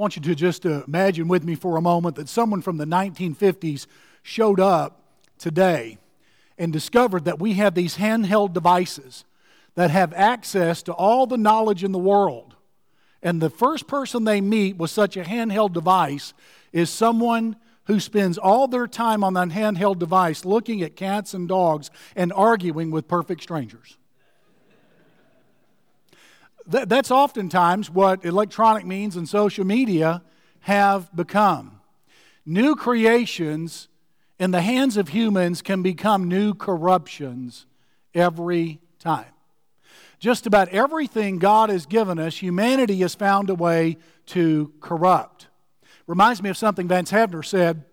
want you to just imagine with me for a moment that someone from the 1950s showed up today and discovered that we have these handheld devices that have access to all the knowledge in the world. And the first person they meet with such a handheld device is someone who spends all their time on that handheld device looking at cats and dogs and arguing with perfect strangers. That's oftentimes what electronic means and social media have become. New creations in the hands of humans can become new corruptions every time. Just about everything God has given us, humanity has found a way to corrupt. Reminds me of something Vance Havner said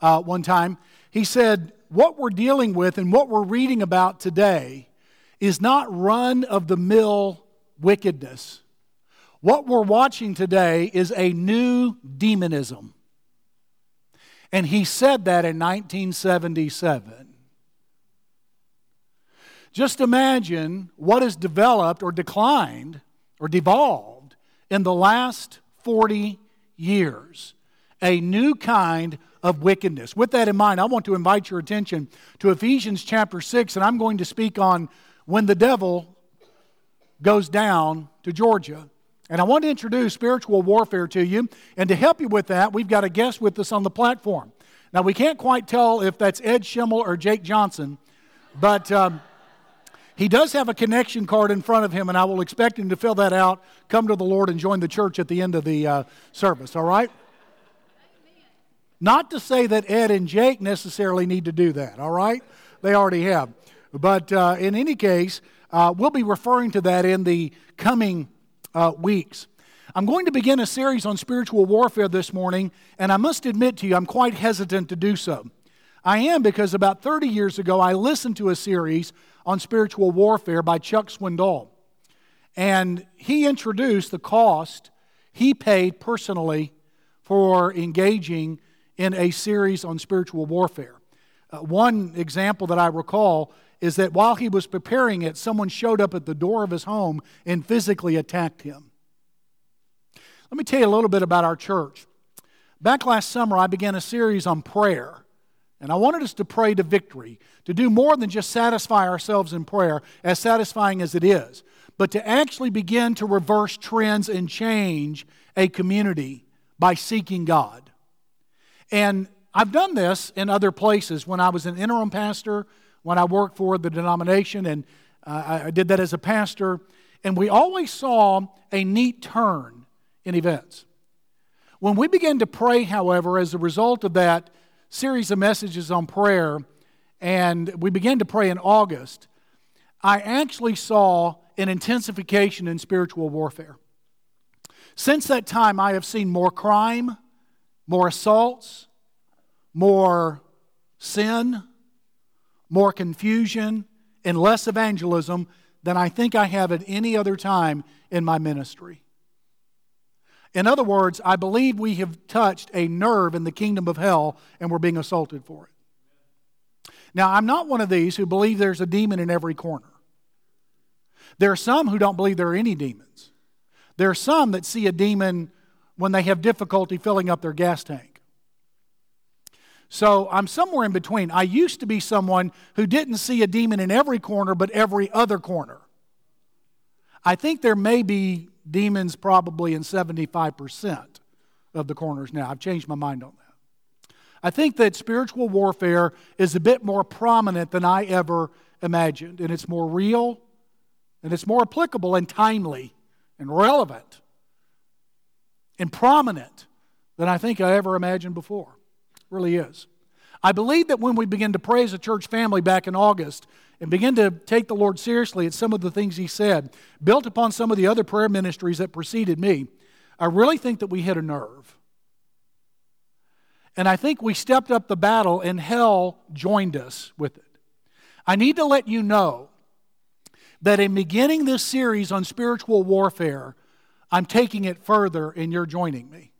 uh, one time. He said, What we're dealing with and what we're reading about today is not run of the mill wickedness. What we're watching today is a new demonism. And he said that in 1977. Just imagine what has developed or declined or devolved in the last 40 years. A new kind of wickedness. With that in mind, I want to invite your attention to Ephesians chapter 6, and I'm going to speak on when the devil goes down to Georgia. And I want to introduce spiritual warfare to you. And to help you with that, we've got a guest with us on the platform. Now, we can't quite tell if that's Ed Schimmel or Jake Johnson, but. Um, he does have a connection card in front of him, and I will expect him to fill that out, come to the Lord, and join the church at the end of the uh, service, all right? Not to say that Ed and Jake necessarily need to do that, all right? They already have. But uh, in any case, uh, we'll be referring to that in the coming uh, weeks. I'm going to begin a series on spiritual warfare this morning, and I must admit to you, I'm quite hesitant to do so. I am because about 30 years ago, I listened to a series on spiritual warfare by Chuck Swindoll. And he introduced the cost he paid personally for engaging in a series on spiritual warfare. Uh, one example that I recall is that while he was preparing it, someone showed up at the door of his home and physically attacked him. Let me tell you a little bit about our church. Back last summer, I began a series on prayer. And I wanted us to pray to victory, to do more than just satisfy ourselves in prayer, as satisfying as it is, but to actually begin to reverse trends and change a community by seeking God. And I've done this in other places. When I was an interim pastor, when I worked for the denomination, and uh, I did that as a pastor, and we always saw a neat turn in events. When we began to pray, however, as a result of that, series of messages on prayer, and we began to pray in August, I actually saw an intensification in spiritual warfare. Since that time, I have seen more crime, more assaults, more sin, more confusion, and less evangelism than I think I have at any other time in my ministry. In other words, I believe we have touched a nerve in the kingdom of hell and we're being assaulted for it. Now, I'm not one of these who believe there's a demon in every corner. There are some who don't believe there are any demons. There are some that see a demon when they have difficulty filling up their gas tank. So I'm somewhere in between. I used to be someone who didn't see a demon in every corner, but every other corner. I think there may be demons probably in 75% of the corners now. I've changed my mind on that. I think that spiritual warfare is a bit more prominent than I ever imagined, and it's more real, and it's more applicable and timely and relevant and prominent than I think I ever imagined before. Really is. I believe that when we begin to pray as a church family back in August and begin to take the Lord seriously at some of the things He said, built upon some of the other prayer ministries that preceded me, I really think that we hit a nerve. And I think we stepped up the battle and hell joined us with it. I need to let you know that in beginning this series on spiritual warfare, I'm taking it further and you're joining me.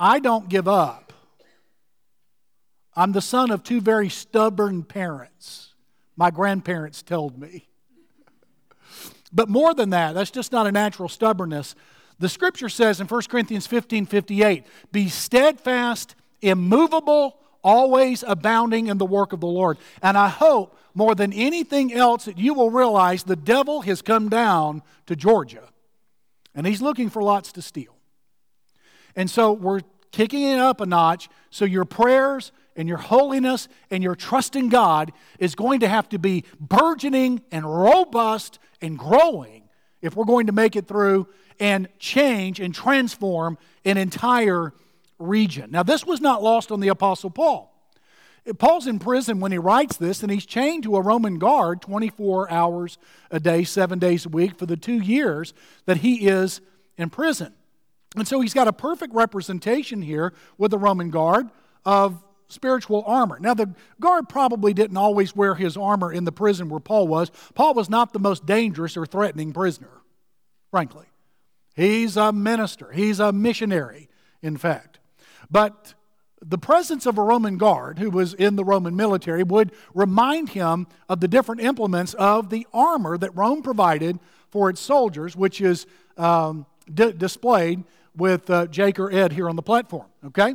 I don't give up I'm the son of two very stubborn parents. My grandparents told me. But more than that, that's just not a natural stubbornness. The scripture says in 1 Corinthians 15 58, be steadfast, immovable, always abounding in the work of the Lord. And I hope more than anything else that you will realize the devil has come down to Georgia and he's looking for lots to steal. And so we're kicking it up a notch so your prayers and your holiness and your trust in God is going to have to be burgeoning and robust and growing if we're going to make it through and change and transform an entire region. Now, this was not lost on the Apostle Paul. Paul's in prison when he writes this, and he's chained to a Roman guard 24 hours a day, seven days a week for the two years that he is in prison. And so he's got a perfect representation here with the Roman guard of spiritual armor. Now, the guard probably didn't always wear his armor in the prison where Paul was. Paul was not the most dangerous or threatening prisoner, frankly. He's a minister, he's a missionary, in fact. But the presence of a Roman guard who was in the Roman military would remind him of the different implements of the armor that Rome provided for its soldiers, which is um, d- displayed with uh, Jake or Ed here on the platform. Okay?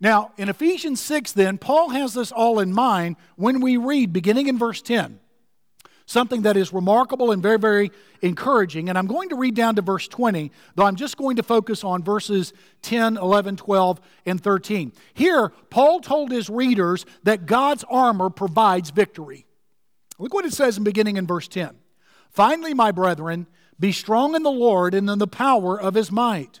Now, in Ephesians 6, then, Paul has this all in mind when we read, beginning in verse 10 something that is remarkable and very, very encouraging. And I'm going to read down to verse 20, though I'm just going to focus on verses 10, 11, 12, and 13. Here, Paul told his readers that God's armor provides victory. Look what it says in beginning in verse 10. Finally, my brethren, be strong in the Lord and in the power of his might.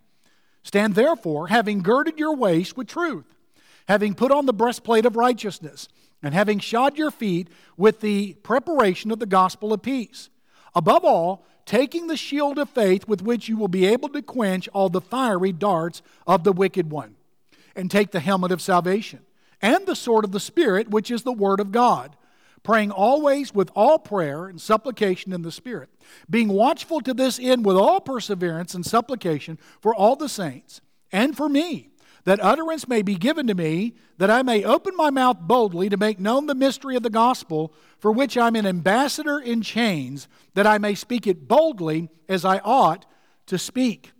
Stand therefore, having girded your waist with truth, having put on the breastplate of righteousness and having shod your feet with the preparation of the gospel of peace. Above all, taking the shield of faith with which you will be able to quench all the fiery darts of the wicked one, and take the helmet of salvation, and the sword of the Spirit, which is the word of God, praying always with all prayer and supplication in the Spirit, being watchful to this end with all perseverance and supplication for all the saints, and for me that utterance may be given to me, that I may open my mouth boldly to make known the mystery of the gospel, for which I'm an ambassador in chains, that I may speak it boldly as I ought to speak.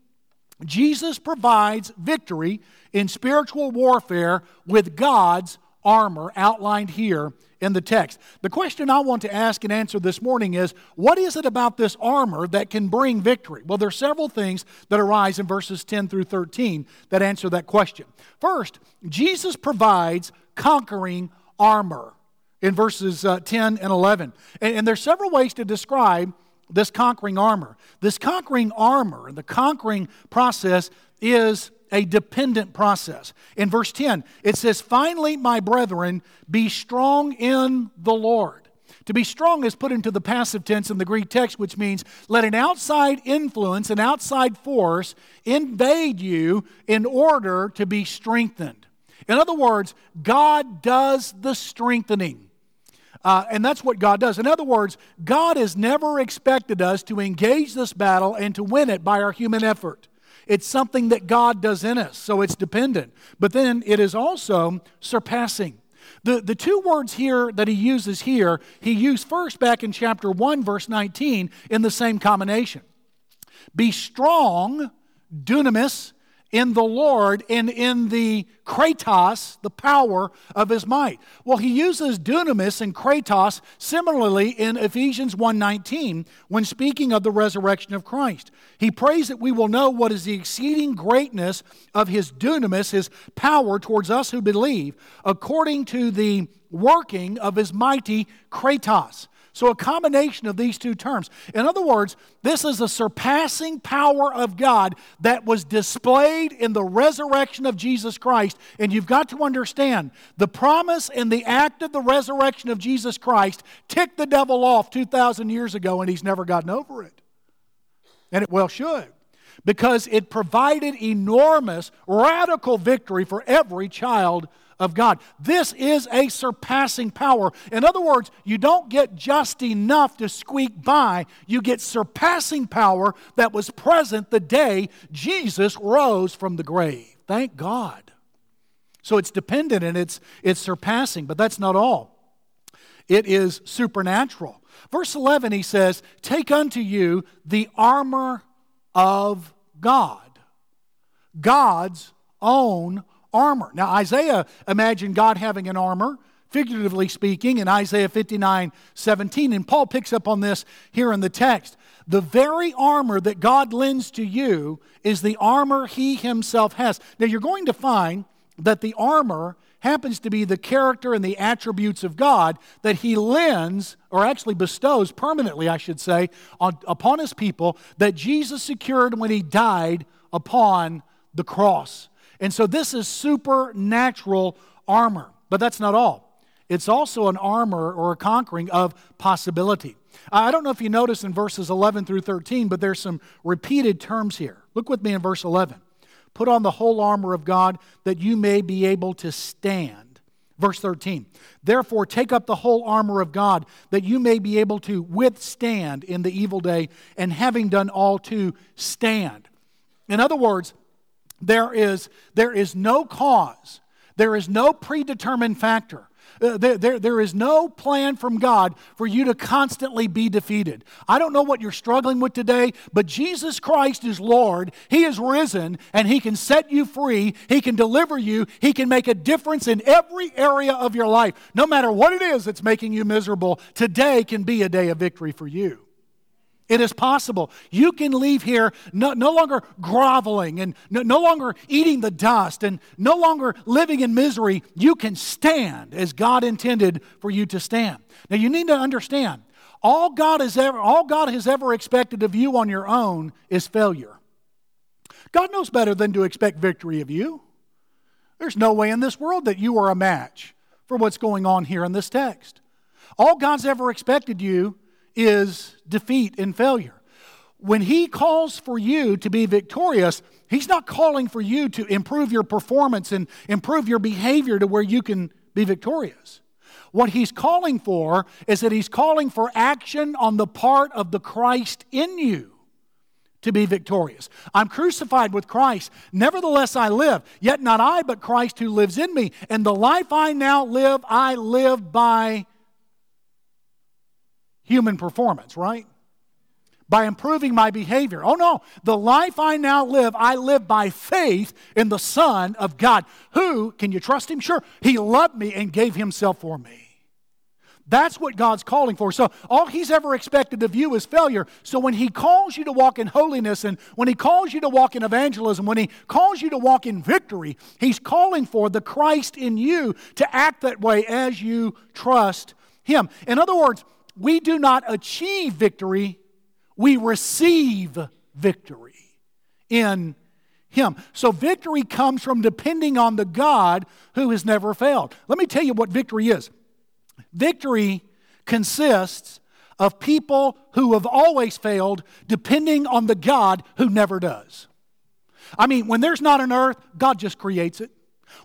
Jesus provides victory in spiritual warfare with God's armor outlined here in the text. The question I want to ask and answer this morning is what is it about this armor that can bring victory? Well, there are several things that arise in verses 10 through 13 that answer that question. First, Jesus provides conquering armor in verses uh, 10 and 11. And, and there's several ways to describe this conquering armor. This conquering armor, and the conquering process is a dependent process. In verse 10, it says, Finally, my brethren, be strong in the Lord. To be strong is put into the passive tense in the Greek text, which means let an outside influence, an outside force invade you in order to be strengthened. In other words, God does the strengthening. Uh, and that's what God does. In other words, God has never expected us to engage this battle and to win it by our human effort. It's something that God does in us, so it's dependent. But then it is also surpassing. The, the two words here that he uses here, he used first back in chapter 1, verse 19, in the same combination. Be strong, dunamis, in the Lord and in the kratos, the power of his might. Well, he uses dunamis and kratos similarly in Ephesians 1:19 when speaking of the resurrection of Christ. He prays that we will know what is the exceeding greatness of his dunamis, his power towards us who believe, according to the working of his mighty kratos. So, a combination of these two terms. In other words, this is a surpassing power of God that was displayed in the resurrection of Jesus Christ. And you've got to understand the promise and the act of the resurrection of Jesus Christ ticked the devil off 2,000 years ago, and he's never gotten over it. And it well should. because it provided enormous, radical victory for every child of God. This is a surpassing power. In other words, you don't get just enough to squeak by, you get surpassing power that was present the day Jesus rose from the grave. Thank God. So it's dependent and it's, it's surpassing, but that's not all. It is supernatural. Verse 11, he says, Take unto you the armor of God, God's own armor. Now, Isaiah imagined God having an armor, figuratively speaking, in Isaiah 59 17. And Paul picks up on this here in the text. The very armor that God lends to you is the armor he himself has. Now, you're going to find that the armor happens to be the character and the attributes of God that he lends, or actually bestows permanently, I should say, on, upon his people that Jesus secured when he died upon the cross. And so this is supernatural armor. But that's not all. It's also an armor or a conquering of possibility. I don't know if you notice in verses 11 through 13, but there's some repeated terms here. Look with me in verse 11. Put on the whole armor of God that you may be able to stand. Verse 13. Therefore, take up the whole armor of God that you may be able to withstand in the evil day, and having done all to stand. In other words, there is, there is no cause, there is no predetermined factor. Uh, there, there, there is no plan from God for you to constantly be defeated. I don't know what you're struggling with today, but Jesus Christ is Lord. He is risen, and He can set you free. He can deliver you. He can make a difference in every area of your life. No matter what it is that's making you miserable, today can be a day of victory for you. It is possible. You can leave here no, no longer groveling and no, no longer eating the dust and no longer living in misery. You can stand as God intended for you to stand. Now, you need to understand all God, has ever, all God has ever expected of you on your own is failure. God knows better than to expect victory of you. There's no way in this world that you are a match for what's going on here in this text. All God's ever expected you is defeat and failure. When He calls for you to be victorious, He's not calling for you to improve your performance and improve your behavior to where you can be victorious. What He's calling for is that He's calling for action on the part of the Christ in you to be victorious. I'm crucified with Christ. Nevertheless, I live. Yet not I, but Christ who lives in me. And the life I now live, I live by human performance, right? By improving my behavior. Oh no, the life I now live, I live by faith in the Son of God. Who, can you trust him? Sure. He loved me and gave himself for me. That's what God's calling for. So, all He's ever expected of you is failure. So, when He calls you to walk in holiness and when He calls you to walk in evangelism, when He calls you to walk in victory, He's calling for the Christ in you to act that way as you trust Him. In other words, we do not achieve victory, we receive victory in Him. So victory comes from depending on the God who has never failed. Let me tell you what victory is victory consists of people who have always failed depending on the God who never does. I mean, when there's not an earth, God just creates it.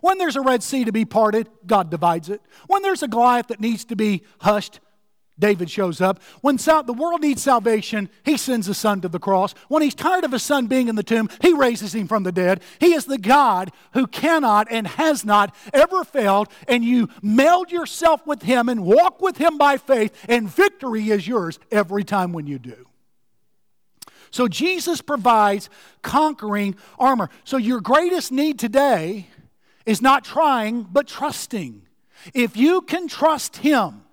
When there's a Red Sea to be parted, God divides it. When there's a Goliath that needs to be hushed, David shows up. When sal- the world needs salvation, he sends his son to the cross. When he's tired of his son being in the tomb, he raises him from the dead. He is the God who cannot and has not ever failed, and you meld yourself with him and walk with him by faith, and victory is yours every time when you do. So Jesus provides conquering armor. So your greatest need today is not trying, but trusting. If you can trust him,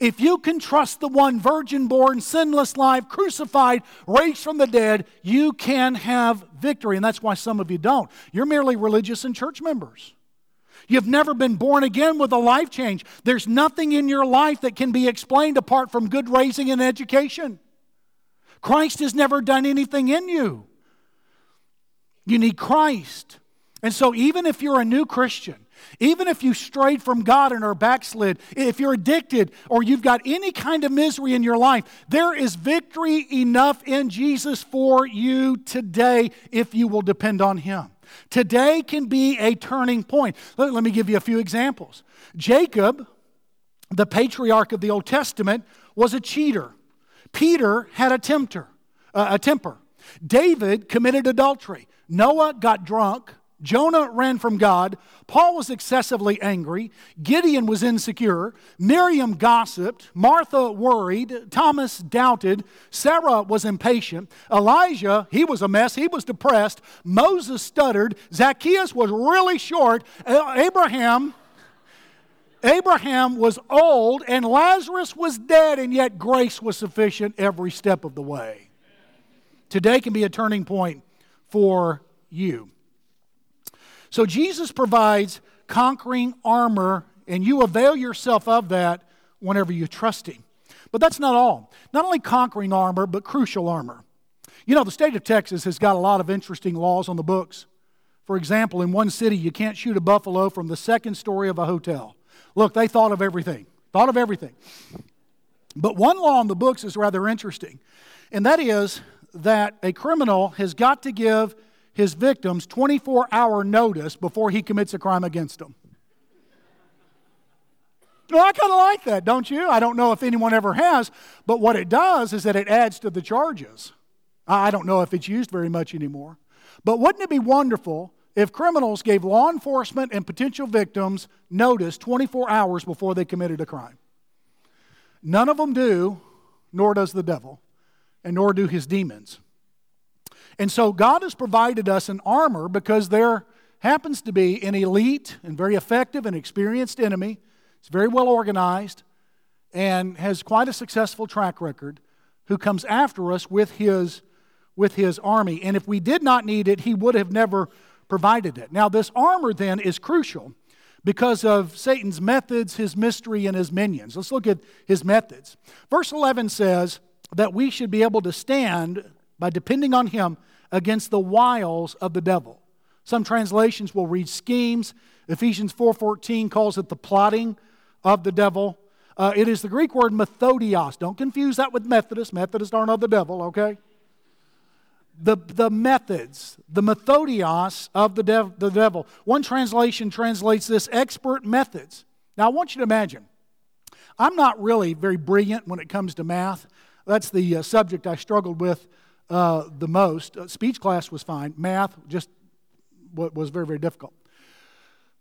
if you can trust the one virgin born, sinless life, crucified, raised from the dead, you can have victory. And that's why some of you don't. You're merely religious and church members. You've never been born again with a life change. There's nothing in your life that can be explained apart from good raising and education. Christ has never done anything in you. You need Christ. And so, even if you're a new Christian, Even if you strayed from God and are backslid, if you're addicted or you've got any kind of misery in your life, there is victory enough in Jesus for you today if you will depend on Him. Today can be a turning point. Let, let me give you a few examples. Jacob, the patriarch of the Old Testament, was a cheater. Peter had a tempter, uh, a temper. David committed adultery. Noah got drunk. Jonah ran from God. Paul was excessively angry. Gideon was insecure. Miriam gossiped. Martha worried. Thomas doubted. Sarah was impatient. Elijah, he was a mess. He was depressed. Moses stuttered. Zacchaeus was really short. Abraham. Abraham was old and Lazarus was dead, and yet grace was sufficient every step of the way. Today can be a turning point for you. So Jesus provides conquering armor, and you avail yourself of that whenever you trust Him. But that's not all. Not only conquering armor, but crucial armor. You know, the state of Texas has got a lot of interesting laws on the books. For example, in one city, you can't shoot a buffalo from the second story of a hotel. Look, they thought of everything, thought of everything. But one law on the books is rather interesting, and that is that a criminal has got to give his victims 24 hour notice before he commits a crime against them. Well, I kind of like that, don't you? I don't know if anyone ever has, but what it does is that it adds to the charges. I don't know if it's used very much anymore. But wouldn't it be wonderful if criminals gave law enforcement and potential victims notice 24 hours before they committed a crime? None of them do, nor does the devil, and nor do his demons. And so God has provided us an armor because there happens to be an elite and very effective and experienced enemy. It's very well organized and has quite a successful track record who comes after us with his, with his army. And if we did not need it, he would have never provided it. Now, this armor then is crucial because of Satan's methods, his mystery, and his minions. Let's look at his methods. Verse 11 says that we should be able to stand by depending on him against the wiles of the devil. Some translations will read schemes. Ephesians 4:14 calls it the plotting of the devil. Uh, it is the Greek word methodios. Don't confuse that with Methodist. Methodists aren't of the devil, okay? The, the methods, the methodios of the, dev, the devil. One translation translates this expert methods. Now, I want you to imagine, I'm not really very brilliant when it comes to math. That's the uh, subject I struggled with uh, the most. Uh, speech class was fine. Math just was very, very difficult.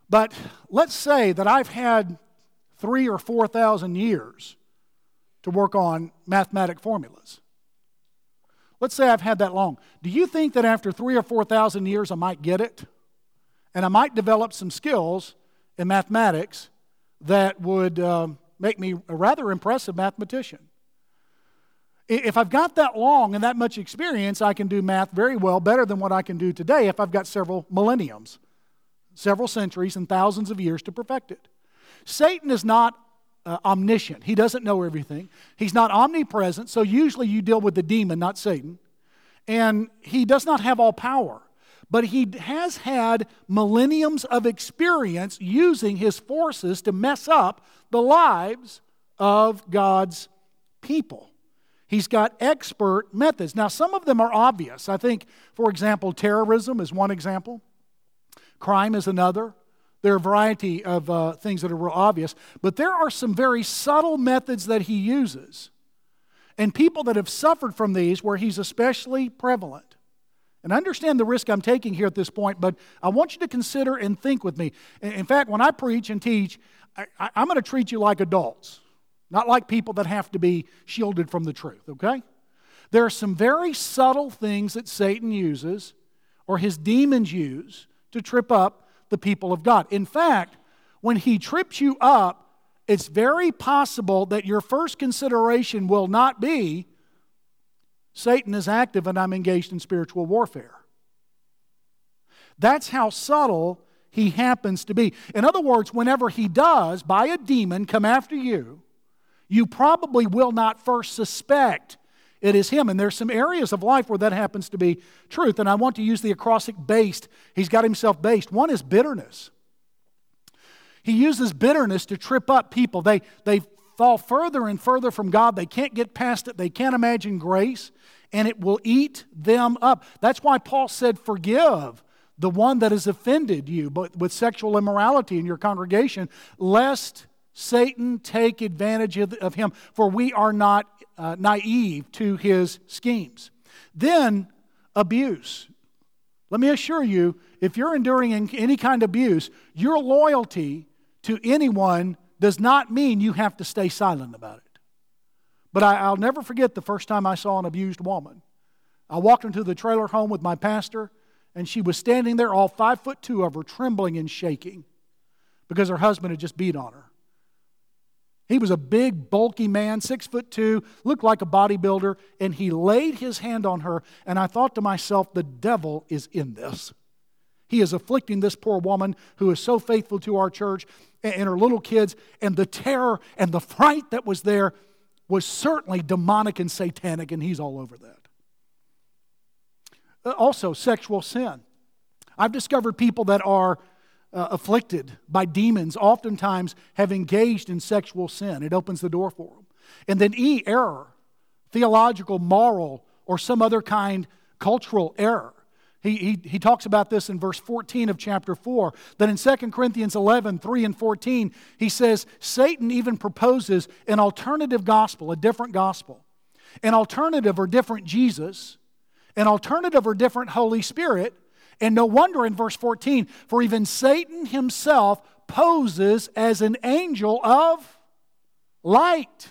But let's say that I've had three or 4,000 years to work on mathematic formulas. Let's say I've had that long. Do you think that after three or 4,000 years I might get it? And I might develop some skills in mathematics that would uh, make me a rather impressive mathematician. If I've got that long and that much experience, I can do math very well, better than what I can do today if I've got several millenniums, several centuries, and thousands of years to perfect it. Satan is not uh, omniscient, he doesn't know everything. He's not omnipresent, so usually you deal with the demon, not Satan. And he does not have all power, but he has had millenniums of experience using his forces to mess up the lives of God's people. He's got expert methods. Now, some of them are obvious. I think, for example, terrorism is one example, crime is another. There are a variety of uh, things that are real obvious, but there are some very subtle methods that he uses. And people that have suffered from these, where he's especially prevalent. And I understand the risk I'm taking here at this point, but I want you to consider and think with me. In fact, when I preach and teach, I, am going to treat you like adults not like people that have to be shielded from the truth, okay? There are some very subtle things that Satan uses or his demons use to trip up the people of God. In fact, when he trips you up, it's very possible that your first consideration will not be Satan is active and I'm engaged in spiritual warfare. That's how subtle he happens to be. In other words, whenever he does, by a demon, come after you, you probably will not first suspect it is him. And there's some areas of life where that happens to be truth. And I want to use the acrostic based. He's got himself based. One is bitterness. He uses bitterness to trip up people. They, they fall further and further from God. They can't get past it. They can't imagine grace, and it will eat them up. That's why Paul said, Forgive the one that has offended you but with sexual immorality in your congregation, lest Satan take advantage of, him, for we are not uh, naive to his schemes. Then, abuse. Let me assure you, if you're enduring any kind of abuse, your loyalty to anyone does not mean you have to stay silent about it. But I, will never forget the first time I saw an abused woman. I walked into the trailer home with my pastor, and she was standing there, all five foot two of her, trembling and shaking because her husband had just beat on her. He was a big, bulky man, six foot two, looked like a bodybuilder, and he laid his hand on her. And I thought to myself, the devil is in this. He is afflicting this poor woman who is so faithful to our church and her little kids. And the terror and the fright that was there was certainly demonic and satanic, and he's all over that. Uh, also, sexual sin. I've discovered people that are uh, afflicted by demons oftentimes have engaged in sexual sin. It opens the door for them. And then E, error, theological, moral, or some other kind cultural error. He, he, he talks about this in verse 14 of chapter 4. That in 2 Corinthians 11, 3 and 14, he says, Satan even proposes an alternative gospel, a different gospel, an alternative or different Jesus, an alternative or different Holy Spirit and no wonder in verse 14, for even Satan himself poses as an angel of light.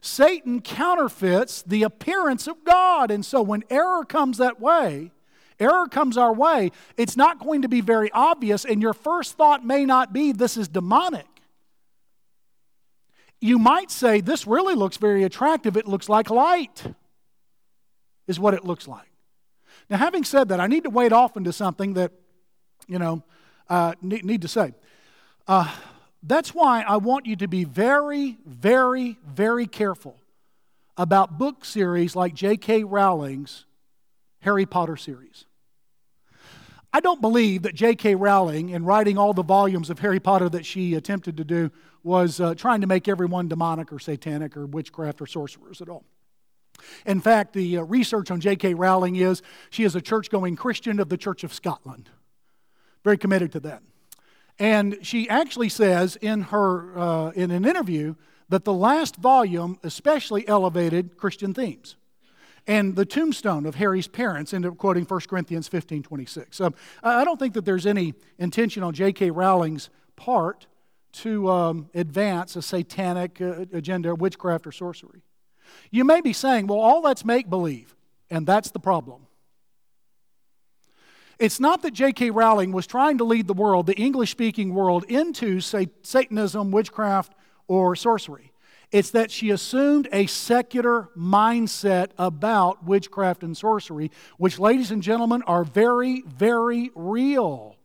Satan counterfeits the appearance of God. And so when error comes that way, error comes our way, it's not going to be very obvious, and your first thought may not be, this is demonic. You might say, this really looks very attractive. It looks like light, is what it looks like. Now, having said that, I need to wade off into something that, you know, uh, need, need, to say. Uh, that's why I want you to be very, very, very careful about book series like J.K. Rowling's Harry Potter series. I don't believe that J.K. Rowling, in writing all the volumes of Harry Potter that she attempted to do, was uh, trying to make everyone demonic or satanic or witchcraft or sorcerers at all. In fact, the uh, research on J.K. Rowling is she is a church going Christian of the Church of Scotland. Very committed to that. And she actually says in, her, uh, in an interview that the last volume especially elevated Christian themes. And the tombstone of Harry's parents, ended up quoting 1 Corinthians 15 26. So I don't think that there's any intention on J.K. Rowling's part to um, advance a satanic uh, agenda, witchcraft, or sorcery. You may be saying, well, all that's make believe, and that's the problem. It's not that J.K. Rowling was trying to lead the world, the English speaking world, into say, Satanism, witchcraft, or sorcery. It's that she assumed a secular mindset about witchcraft and sorcery, which, ladies and gentlemen, are very, very real.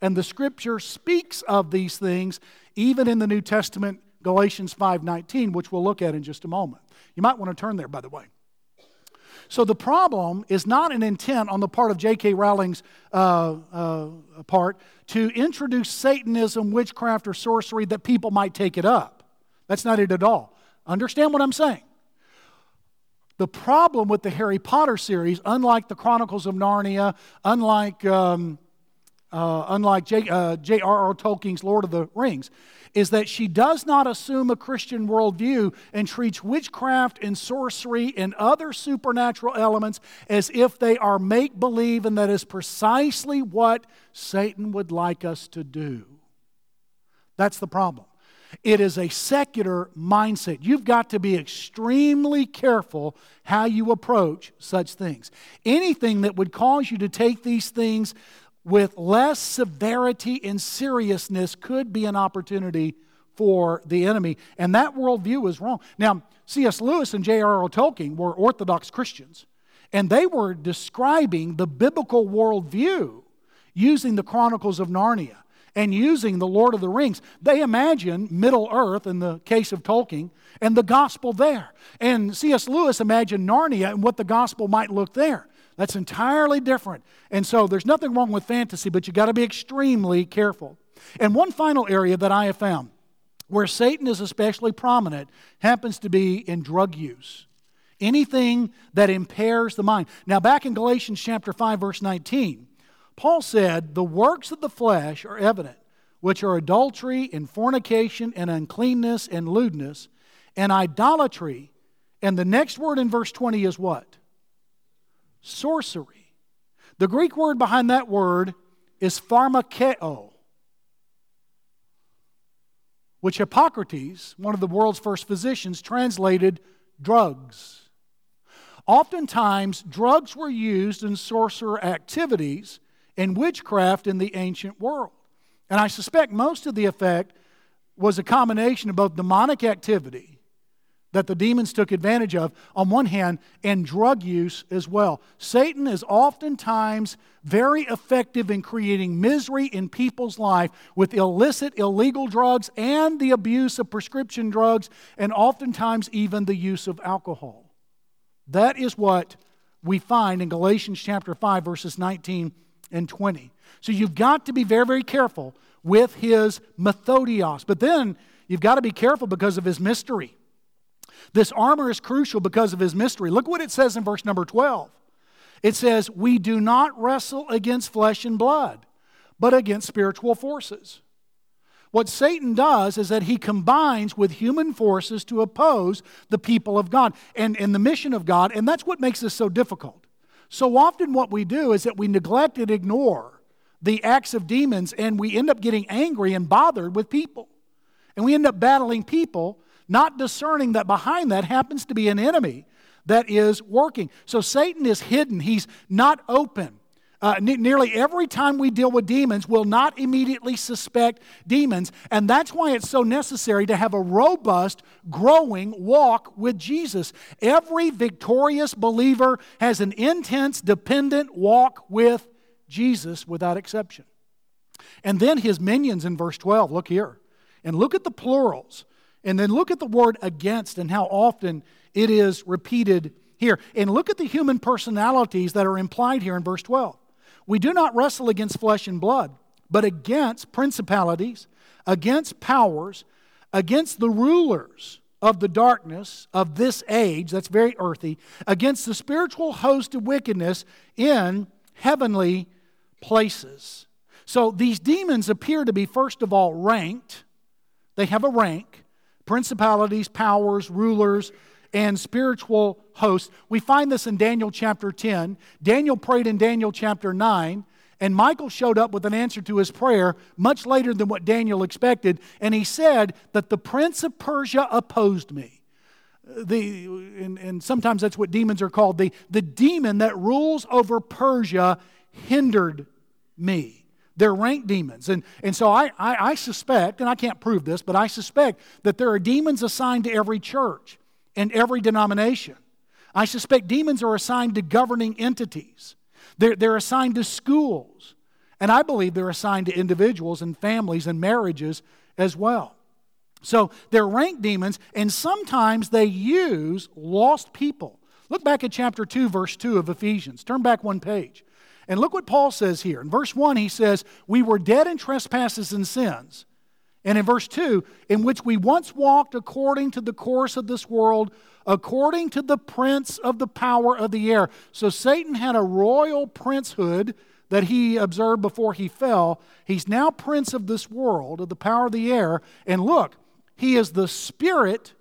And the scripture speaks of these things even in the New Testament, Galatians 5:19, which we'll look at in just a moment. You might want to turn there, by the way. So the problem is not an intent on the part of J.K. Rowling's uh, uh, part to introduce Satanism, witchcraft, or sorcery that people might take it up. That's not it at all. Understand what I'm saying? The problem with the Harry Potter series, unlike the Chronicles of Narnia, unlike um, uh, unlike J.R.R. Uh, Tolkien's Lord of the Rings, is that she does not assume a Christian worldview and treats witchcraft and sorcery and other supernatural elements as if they are make believe, and that is precisely what Satan would like us to do. That's the problem. It is a secular mindset. You've got to be extremely careful how you approach such things. Anything that would cause you to take these things with less severity and seriousness could be an opportunity for the enemy. And that worldview is wrong. Now, C.S. Lewis and J.R.R. Tolkien were Orthodox Christians, and they were describing the biblical worldview using the Chronicles of Narnia and using the Lord of the Rings. They imagine Middle Earth in the case of Tolkien and the gospel there. And C.S. Lewis imagined Narnia and what the gospel might look there. That's entirely different. And so there's nothing wrong with fantasy, but you've got to be extremely careful. And one final area that I have found where Satan is especially prominent happens to be in drug use. Anything that impairs the mind. Now, back in Galatians chapter 5, verse 19, Paul said, The works of the flesh are evident, which are adultery and fornication and uncleanness and lewdness and idolatry. And the next word in verse 20 is what? Sorcery. The Greek word behind that word is pharmakeo, which Hippocrates, one of the world's first physicians, translated drugs. Oftentimes, drugs were used in sorcerer activities and witchcraft in the ancient world. And I suspect most of the effect was a combination of both demonic activity that the demons took advantage of, on one hand, and drug use as well. Satan is oftentimes very effective in creating misery in people's life with illicit, illegal drugs and the abuse of prescription drugs, and oftentimes even the use of alcohol. That is what we find in Galatians chapter 5, verses 19 and 20. So you've got to be very, very careful with his methodios. But then you've got to be careful because of his mystery. This armor is crucial because of his mystery. Look what it says in verse number 12. It says, We do not wrestle against flesh and blood, but against spiritual forces. What Satan does is that he combines with human forces to oppose the people of God and, and the mission of God, and that's what makes this so difficult. So often, what we do is that we neglect and ignore the acts of demons, and we end up getting angry and bothered with people. And we end up battling people not discerning that behind that happens to be an enemy that is working. So Satan is hidden, he's not open. Uh, nearly every time we deal with demons, we'll not immediately suspect demons. And that's why it's so necessary to have a robust, growing walk with Jesus. Every victorious believer has an intense, dependent walk with Jesus without exception. And then his minions in verse 12, look here. And look at the plurals. And then look at the word against and how often it is repeated here. And look at the human personalities that are implied here in verse 12. We do not wrestle against flesh and blood, but against principalities, against powers, against the rulers of the darkness of this age, that's very earthy, against the spiritual host of wickedness in heavenly places. So these demons appear to be, first of all, ranked. They have a rank principalities, powers, rulers, and spiritual hosts. We find this in Daniel chapter 10. Daniel prayed in Daniel chapter 9, and Michael showed up with an answer to his prayer much later than what Daniel expected, and he said that the prince of Persia opposed me. The, and, and sometimes that's what demons are called. The, the demon that rules over Persia hindered me. They're rank demons. And, and so I, I, I, suspect, and I can't prove this, but I suspect that there are demons assigned to every church and every denomination. I suspect demons are assigned to governing entities, they're, they're assigned to schools. And I believe they're assigned to individuals and families and marriages as well. So they're rank demons, and sometimes they use lost people. Look back at chapter 2, verse 2 of Ephesians. Turn back one page. And look what Paul says here. In verse 1, he says, We were dead in trespasses and sins. And in verse 2, in which we once walked according to the course of this world, according to the prince of the power of the air. So Satan had a royal princehood that he observed before he fell. He's now prince of this world, of the power of the air. And look, he is the spirit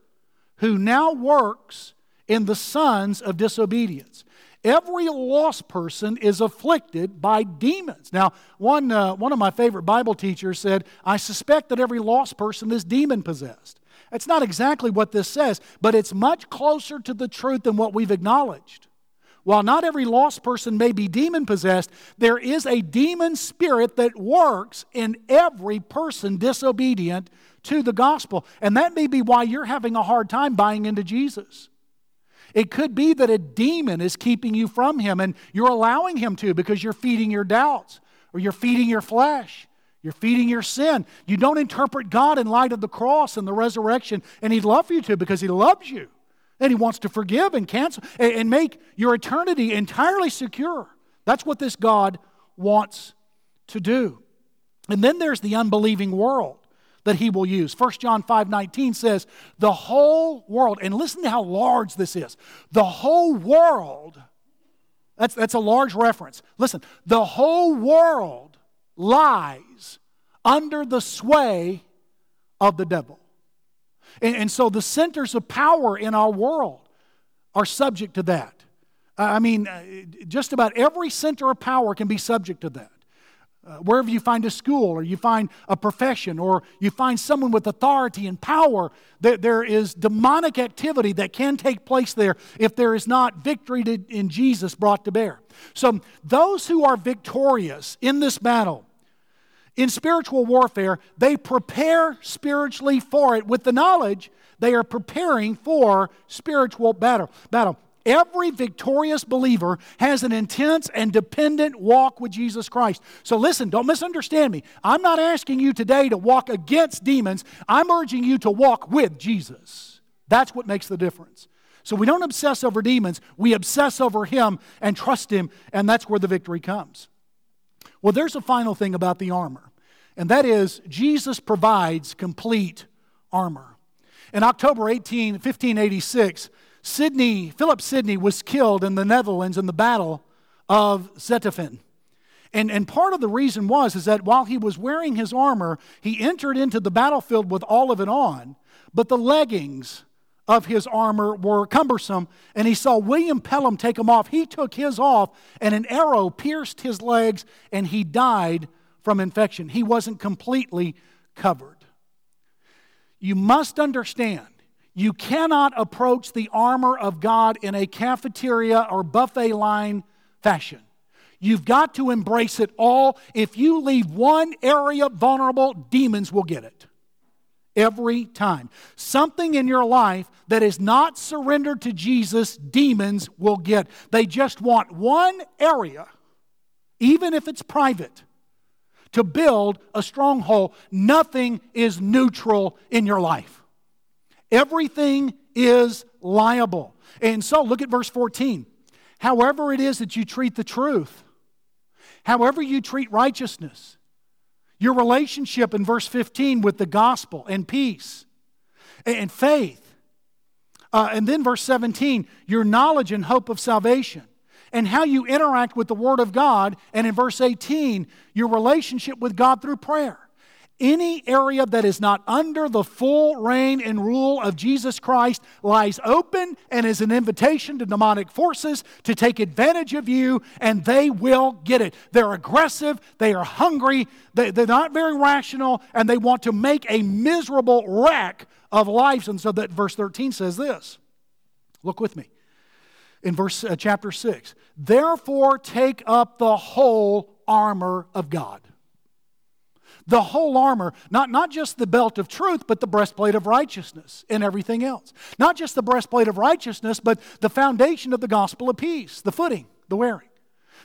who now works in the sons of disobedience. Every lost person is afflicted by demons. Now, one, uh, one of my favorite Bible teachers said, I suspect that every lost person is demon possessed. That's not exactly what this says, but it's much closer to the truth than what we've acknowledged. While not every lost person may be demon possessed, there is a demon spirit that works in every person disobedient to the gospel. And that may be why you're having a hard time buying into Jesus. It could be that a demon is keeping you from Him and you're allowing Him to because you're feeding your doubts or you're feeding your flesh. You're feeding your sin. You don't interpret God in light of the cross and the resurrection, and He'd love you to because He loves you. And He wants to forgive and cancel and make your eternity entirely secure. That's what this God wants to do. And then there's the unbelieving world that he will use. 1 John 5 19 says, The whole world, and listen to how large this is. The whole world, that's, that's a large reference. Listen, the whole world lies under the sway of the devil. And, and so the centers of power in our world are subject to that. I mean, uh, just about every center of power can be subject to that. Uh, wherever you find a school or you find a profession or you find someone with authority and power, there, there is demonic activity that can take place there if there is not victory to, in Jesus brought to bear. So, those who are victorious in this battle, in spiritual warfare, they prepare spiritually for it with the knowledge they are preparing for spiritual battle. battle. Every victorious believer has an intense and dependent walk with Jesus Christ. So listen, don't misunderstand me. I'm not asking you today to walk against demons. I'm urging you to walk with Jesus. That's what makes the difference. So we don't obsess over demons, we obsess over Him and trust Him, and that's where the victory comes. Well, there's a final thing about the armor, and that is Jesus provides complete armor. In October 18, 1586, Sidney, Philip Sidney was killed in the Netherlands in the Battle of Zutphen. And, and part of the reason was is that while he was wearing his armor, he entered into the battlefield with all of it on, but the leggings of his armor were cumbersome, and he saw William Pelham take them off. He took his off, and an arrow pierced his legs, and he died from infection. He wasn't completely covered. You must understand you cannot approach the armor of God in a cafeteria or buffet line fashion. You've got to embrace it all. If you leave one area vulnerable, demons will get it. Every time. Something in your life that is not surrendered to Jesus, demons will get. They just want one area, even if it's private, to build a stronghold. Nothing is neutral in your life. Everything is liable. And so look at verse 14. However, it is that you treat the truth, however, you treat righteousness, your relationship in verse 15 with the gospel and peace and faith. Uh, and then verse 17, your knowledge and hope of salvation and how you interact with the Word of God. And in verse 18, your relationship with God through prayer. Any area that is not under the full reign and rule of Jesus Christ lies open and is an invitation to demonic forces to take advantage of you, and they will get it. They're aggressive, they are hungry, they, are not very rational, and they want to make a miserable wreck of lives. And so that verse 13 says this. Look with me in verse uh, chapter 6. Therefore take up the whole armor of God the whole armor, not, not just the belt of truth, but the breastplate of righteousness and everything else. Not just the breastplate of righteousness, but the foundation of the gospel of peace, the footing, the wearing.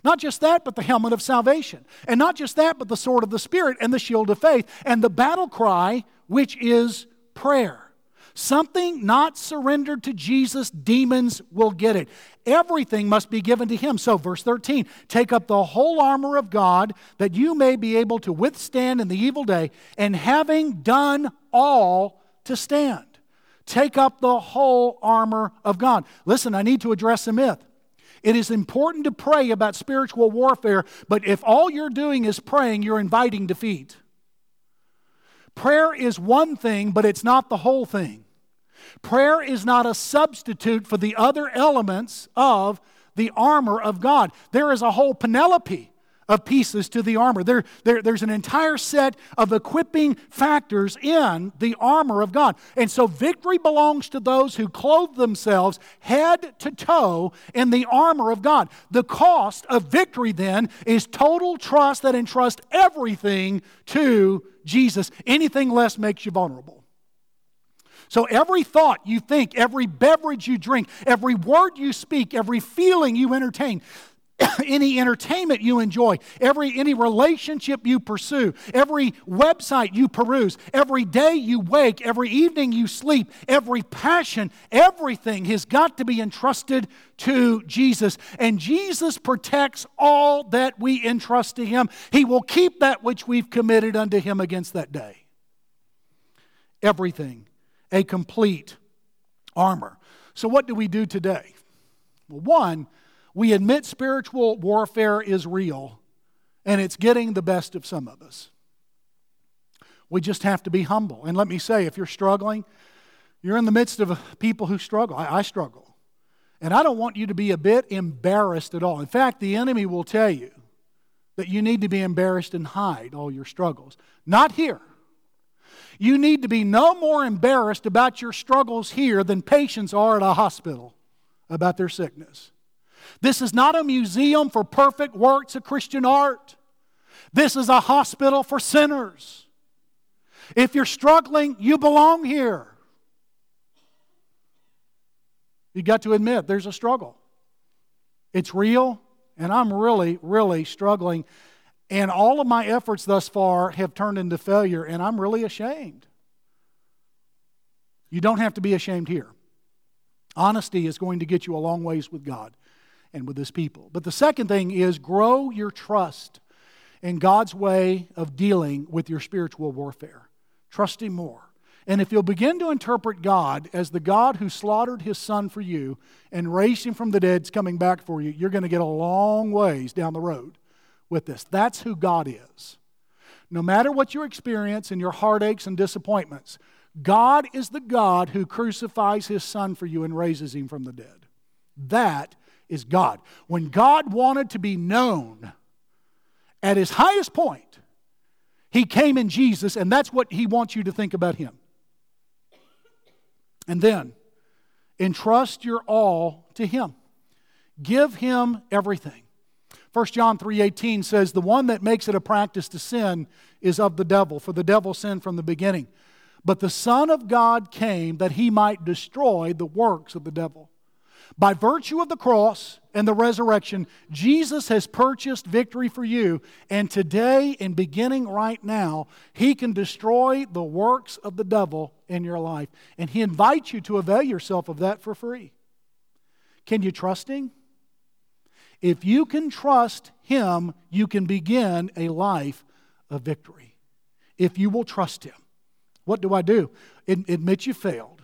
Not just that, but the helmet of salvation. And not just that, but the sword of the Spirit and the shield of faith and the battle cry, which is prayer. Something not surrendered to Jesus, demons will get it. Everything must be given to him. So, verse 13 take up the whole armor of God that you may be able to withstand in the evil day, and having done all to stand. Take up the whole armor of God. Listen, I need to address a myth. It is important to pray about spiritual warfare, but if all you're doing is praying, you're inviting defeat. Prayer is one thing, but it's not the whole thing. Prayer is not a substitute for the other elements of the armor of God. There is a whole panoply of pieces to the armor. There, there, there's an entire set of equipping factors in the armor of God. And so victory belongs to those who clothe themselves head to toe in the armor of God. The cost of victory then is total trust that entrusts everything to Jesus. Anything less makes you vulnerable. So every thought you think, every beverage you drink, every word you speak, every feeling you entertain, any entertainment you enjoy, every any relationship you pursue, every website you peruse, every day you wake, every evening you sleep, every passion, everything has got to be entrusted to Jesus. And Jesus protects all that we entrust to him. He will keep that which we've committed unto him against that day. Everything, a complete armor. So what do we do today? Well, one, we admit spiritual warfare is real and it's getting the best of some of us. We just have to be humble. And let me say, if you're struggling, you're in the midst of people who struggle. I, I, struggle. And I don't want you to be a bit embarrassed at all. In fact, the enemy will tell you that you need to be embarrassed and hide all your struggles. Not here. You need to be no more embarrassed about your struggles here than patients are at a hospital about their sickness. This is not a museum for perfect works of Christian art. This is a hospital for sinners. If you're struggling, you belong here. You got to admit there's a struggle. It's real, and I'm really, really struggling. And all of my efforts thus far have turned into failure, and I'm really ashamed. You don't have to be ashamed here. Honesty is going to get you a long ways with God and with His people. But the second thing is grow your trust in God's way of dealing with your spiritual warfare. Trust Him more. And if you'll begin to interpret God as the God who slaughtered His Son for you and raised Him from the dead, is coming back for you, you're going to get a long ways down the road with this. That's who God is. No matter what you experience and your heartaches and disappointments, God is the God who crucifies His Son for you and raises Him from the dead. That is God. When God wanted to be known at his highest point, he came in Jesus, and that's what he wants you to think about him. And then, entrust your all to him. Give him everything. 1 John 3:18 says the one that makes it a practice to sin is of the devil for the devil sinned from the beginning but the son of God came that he might destroy the works of the devil by virtue of the cross and the resurrection, Jesus has purchased victory for you. And today, and beginning right now, He can destroy the works of the devil in your life. And He invites you to avail yourself of that for free. Can you trust Him? If you can trust Him, you can begin a life of victory. If you will trust Him. What do I do? Admit you failed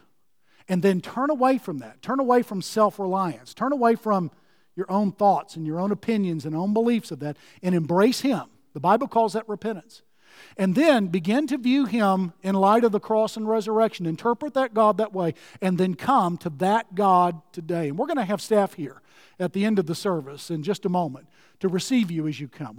and then turn away from that. Turn away from self reliance. Turn away from your own thoughts and your own opinions and own beliefs of that and embrace Him. The Bible calls that repentance. And then begin to view Him in light of the cross and resurrection. Interpret that God that way, and then come to that God today. And we're going to have staff here at the end of the service in just a moment to receive you as you come.